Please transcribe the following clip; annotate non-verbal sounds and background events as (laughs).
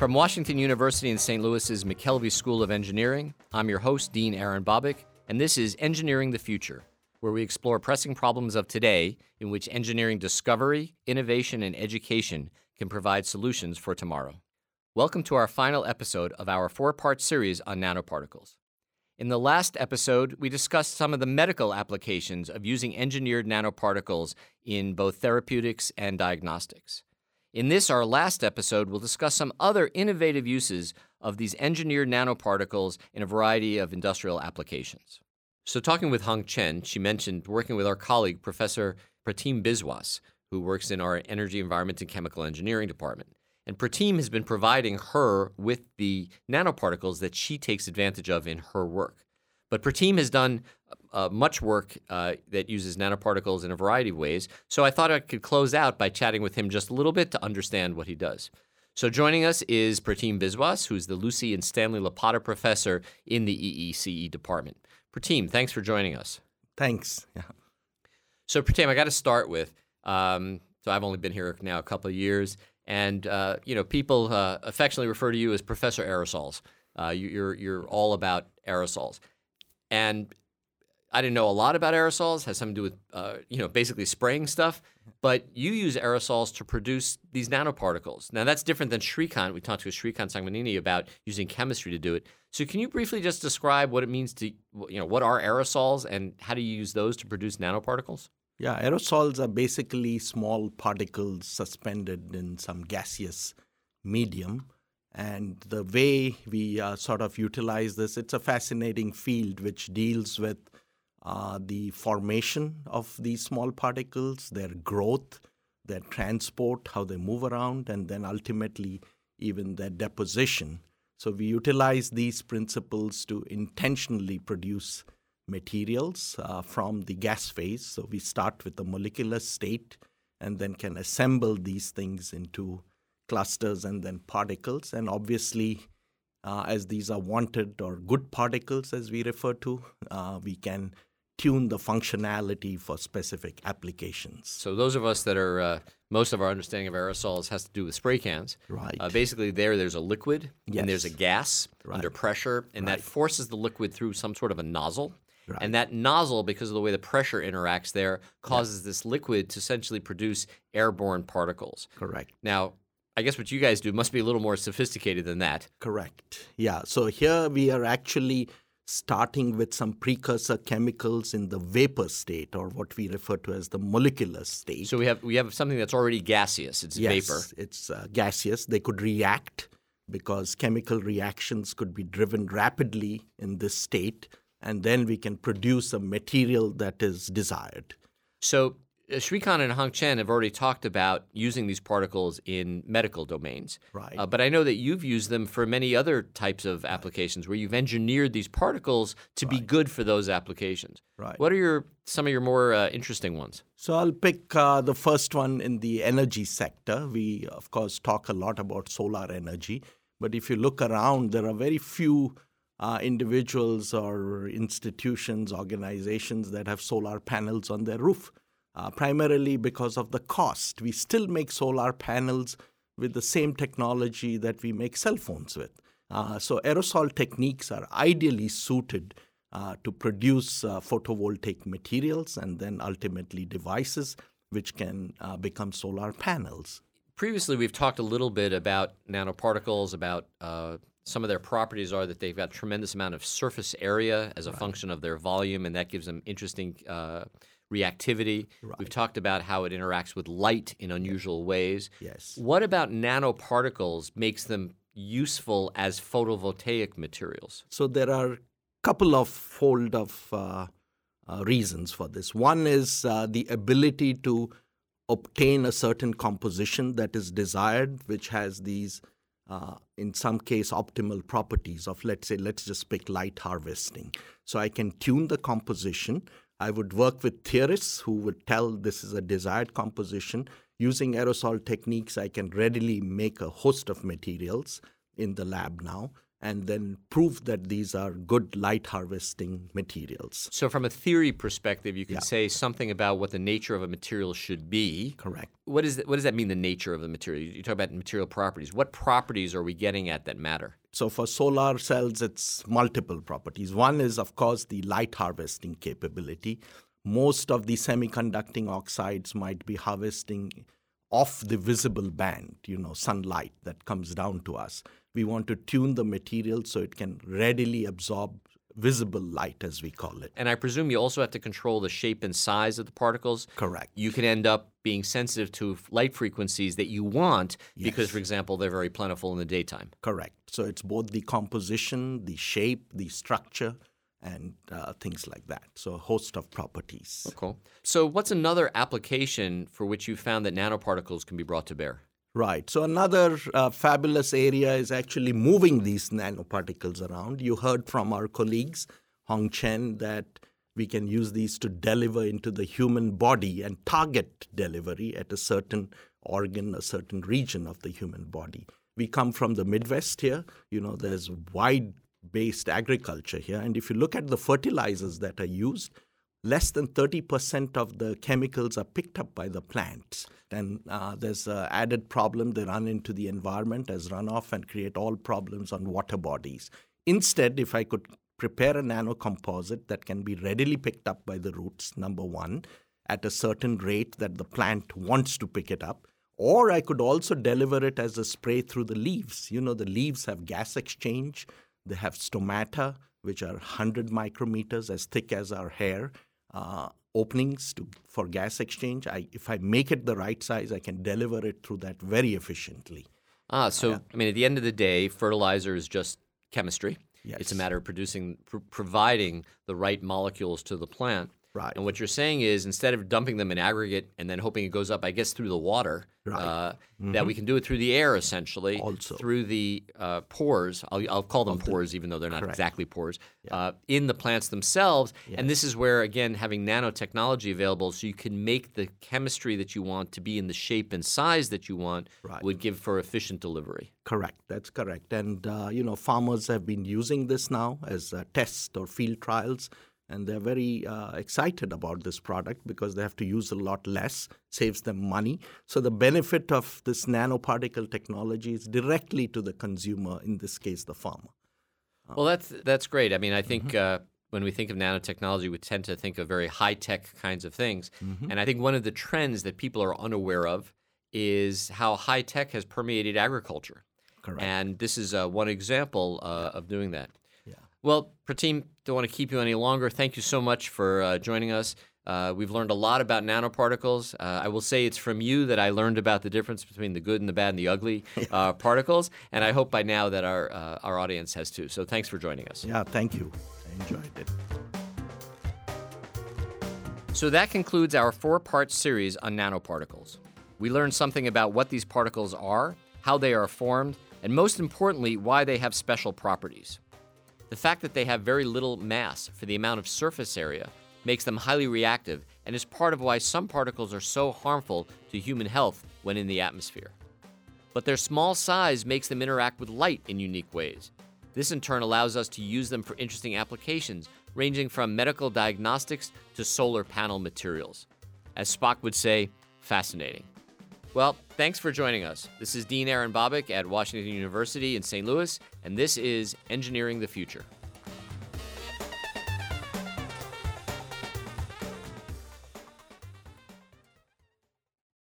From Washington University in St. Louis's McKelvey School of Engineering, I'm your host, Dean Aaron Bobick, and this is Engineering the Future, where we explore pressing problems of today in which engineering discovery, innovation, and education can provide solutions for tomorrow. Welcome to our final episode of our four part series on nanoparticles. In the last episode, we discussed some of the medical applications of using engineered nanoparticles in both therapeutics and diagnostics. In this, our last episode, we'll discuss some other innovative uses of these engineered nanoparticles in a variety of industrial applications. So, talking with Hong Chen, she mentioned working with our colleague, Professor Pratim Biswas, who works in our Energy, Environment, and Chemical Engineering department. And Pratim has been providing her with the nanoparticles that she takes advantage of in her work. But Pratim has done uh, much work uh, that uses nanoparticles in a variety of ways. So I thought I could close out by chatting with him just a little bit to understand what he does. So joining us is Pratim Biswas, who's the Lucy and Stanley Lopata Professor in the EECE department. Pratim, thanks for joining us. Thanks. Yeah. So Pratim, I got to start with. Um, so I've only been here now a couple of years, and uh, you know people uh, affectionately refer to you as Professor Aerosols. Uh, you, you're you're all about aerosols. And I didn't know a lot about aerosols. It has something to do with, uh, you know, basically spraying stuff. But you use aerosols to produce these nanoparticles. Now that's different than Srikanth. We talked to Srikanth Singamaneni about using chemistry to do it. So can you briefly just describe what it means to, you know, what are aerosols and how do you use those to produce nanoparticles? Yeah, aerosols are basically small particles suspended in some gaseous medium and the way we uh, sort of utilize this, it's a fascinating field which deals with uh, the formation of these small particles, their growth, their transport, how they move around, and then ultimately even their deposition. So we utilize these principles to intentionally produce materials uh, from the gas phase. So we start with the molecular state and then can assemble these things into clusters and then particles. And obviously, uh, as these are wanted or good particles, as we refer to, uh, we can tune the functionality for specific applications. So those of us that are uh, most of our understanding of aerosols has to do with spray cans. Right. Uh, basically, there there's a liquid yes. and there's a gas right. under pressure, and right. that forces the liquid through some sort of a nozzle. Right. And that nozzle, because of the way the pressure interacts there, causes this liquid to essentially produce airborne particles. Correct. Now, I guess what you guys do must be a little more sophisticated than that. Correct. Yeah. So here we are actually starting with some precursor chemicals in the vapor state or what we refer to as the molecular state. So we have we have something that's already gaseous. It's yes, vapor. It's uh, gaseous. They could react because chemical reactions could be driven rapidly in this state and then we can produce a material that is desired. So Srikanth and Hong Chen have already talked about using these particles in medical domains. Right. Uh, but I know that you've used them for many other types of applications where you've engineered these particles to right. be good for those applications. Right. What are your some of your more uh, interesting ones? So I'll pick uh, the first one in the energy sector. We of course talk a lot about solar energy, but if you look around, there are very few uh, individuals or institutions, organizations that have solar panels on their roof uh, primarily because of the cost. We still make solar panels with the same technology that we make cell phones with. Uh, so, aerosol techniques are ideally suited uh, to produce uh, photovoltaic materials and then ultimately devices which can uh, become solar panels. Previously, we've talked a little bit about nanoparticles, about uh, some of their properties are that they've got tremendous amount of surface area as a right. function of their volume, and that gives them interesting uh, reactivity. Right. We've talked about how it interacts with light in unusual ways. Yes. What about nanoparticles makes them useful as photovoltaic materials? So there are a couple of fold of uh, uh, reasons for this. One is uh, the ability to obtain a certain composition that is desired, which has these, uh, in some case, optimal properties of, let's say, let's just pick light harvesting. So I can tune the composition I would work with theorists who would tell this is a desired composition. Using aerosol techniques, I can readily make a host of materials in the lab now. And then prove that these are good light harvesting materials. So, from a theory perspective, you can Yeah. say something about what the nature of a material should be. Correct. What, is that, what does that mean, the nature of the material? You talk about material properties. What properties are we getting at that matter? So for solar cells, it's multiple properties. One is, of course, the light harvesting capability. Most of the semiconducting oxides might be harvesting off the visible band, you know, sunlight that comes down to us. We want to tune the material so it can readily absorb visible light, as we call it. And I presume you also have to control the shape and size of the particles. Correct. You can end up being sensitive to light frequencies that you want because, for example, they're very plentiful in the daytime. Correct. So it's both the composition, the shape, the structure, and uh, things like that. So a host of properties. Cool. So, what's another application for which you found that nanoparticles can be brought to bear? Right. So another uh, fabulous area is actually moving these nanoparticles around. You heard from our colleagues, Hong Chen, that we can use these to deliver into the human body and target delivery at a certain organ, a certain region of the human body. We come from the Midwest here. You know, there's wide based agriculture here. And if you look at the fertilizers that are used, less than 30% of the chemicals are picked up by the plants. And uh, there's an added problem they run into the environment as runoff and create all problems on water bodies. Instead, if I could prepare a nanocomposite that can be readily picked up by the roots, number one, at a certain rate that the plant wants to pick it up, or I could also deliver it as a spray through the leaves. You know, the leaves have gas exchange, they have stomata, which are 100 micrometers, as thick as our hair, uh, openings to, for gas exchange. I, if I make it the right size, I can deliver it through that very efficiently. Ah, so I mean, at the end of the day, fertilizer is just chemistry. It's a matter of producing, pr- providing the right molecules to the plant. Right. And what you're saying is, instead of dumping them in aggregate and then hoping it goes up, I guess through the water, Right. uh, that we can do it through the air, essentially, Also. through the uh, pores. I'll, I'll call them pores, even though they're not Correct. exactly pores, uh, in the plants themselves. And this is where, again, having nanotechnology available, so you can make the chemistry that you want to be in the shape and size that you want, Right. would give for efficient delivery. Correct. That's correct. And uh, you know, farmers have been using this now as uh, tests or field trials, and they're very uh, excited about this product because they have to use a lot less, saves them money. So the benefit of this nanoparticle technology is directly to the consumer. In this case, the farmer. Well, that's that's great. I mean, I think uh, when we think of nanotechnology, we tend to think of very high tech kinds of things. And I think one of the trends that people are unaware of is how high tech has permeated agriculture. Correct. And this is uh, one example uh, of doing that. Well, Pratim, don't want to keep you any longer. Thank you so much for uh, joining us. Uh, we've learned a lot about nanoparticles. Uh, I will say it's from you that I learned about the difference between the good and the bad and the ugly (laughs) uh, particles, and I hope by now that our uh, our audience has too. So thanks for joining us. Yeah. Thank you. I enjoyed it. So that concludes our four-part series on nanoparticles. We learned something about what these particles are, how they are formed, and most importantly, why they have special properties. The fact that they have very little mass for the amount of surface area makes them highly reactive and is part of why some particles are so harmful to human health when in the atmosphere. But their small size makes them interact with light in unique ways. This in turn allows us to use them for interesting applications, ranging from medical diagnostics to solar panel materials. As Spock would say, fascinating. Well, thanks for joining us. This is Dean Aaron Bobick at Washington University in St. Louis, and this is Engineering the Future.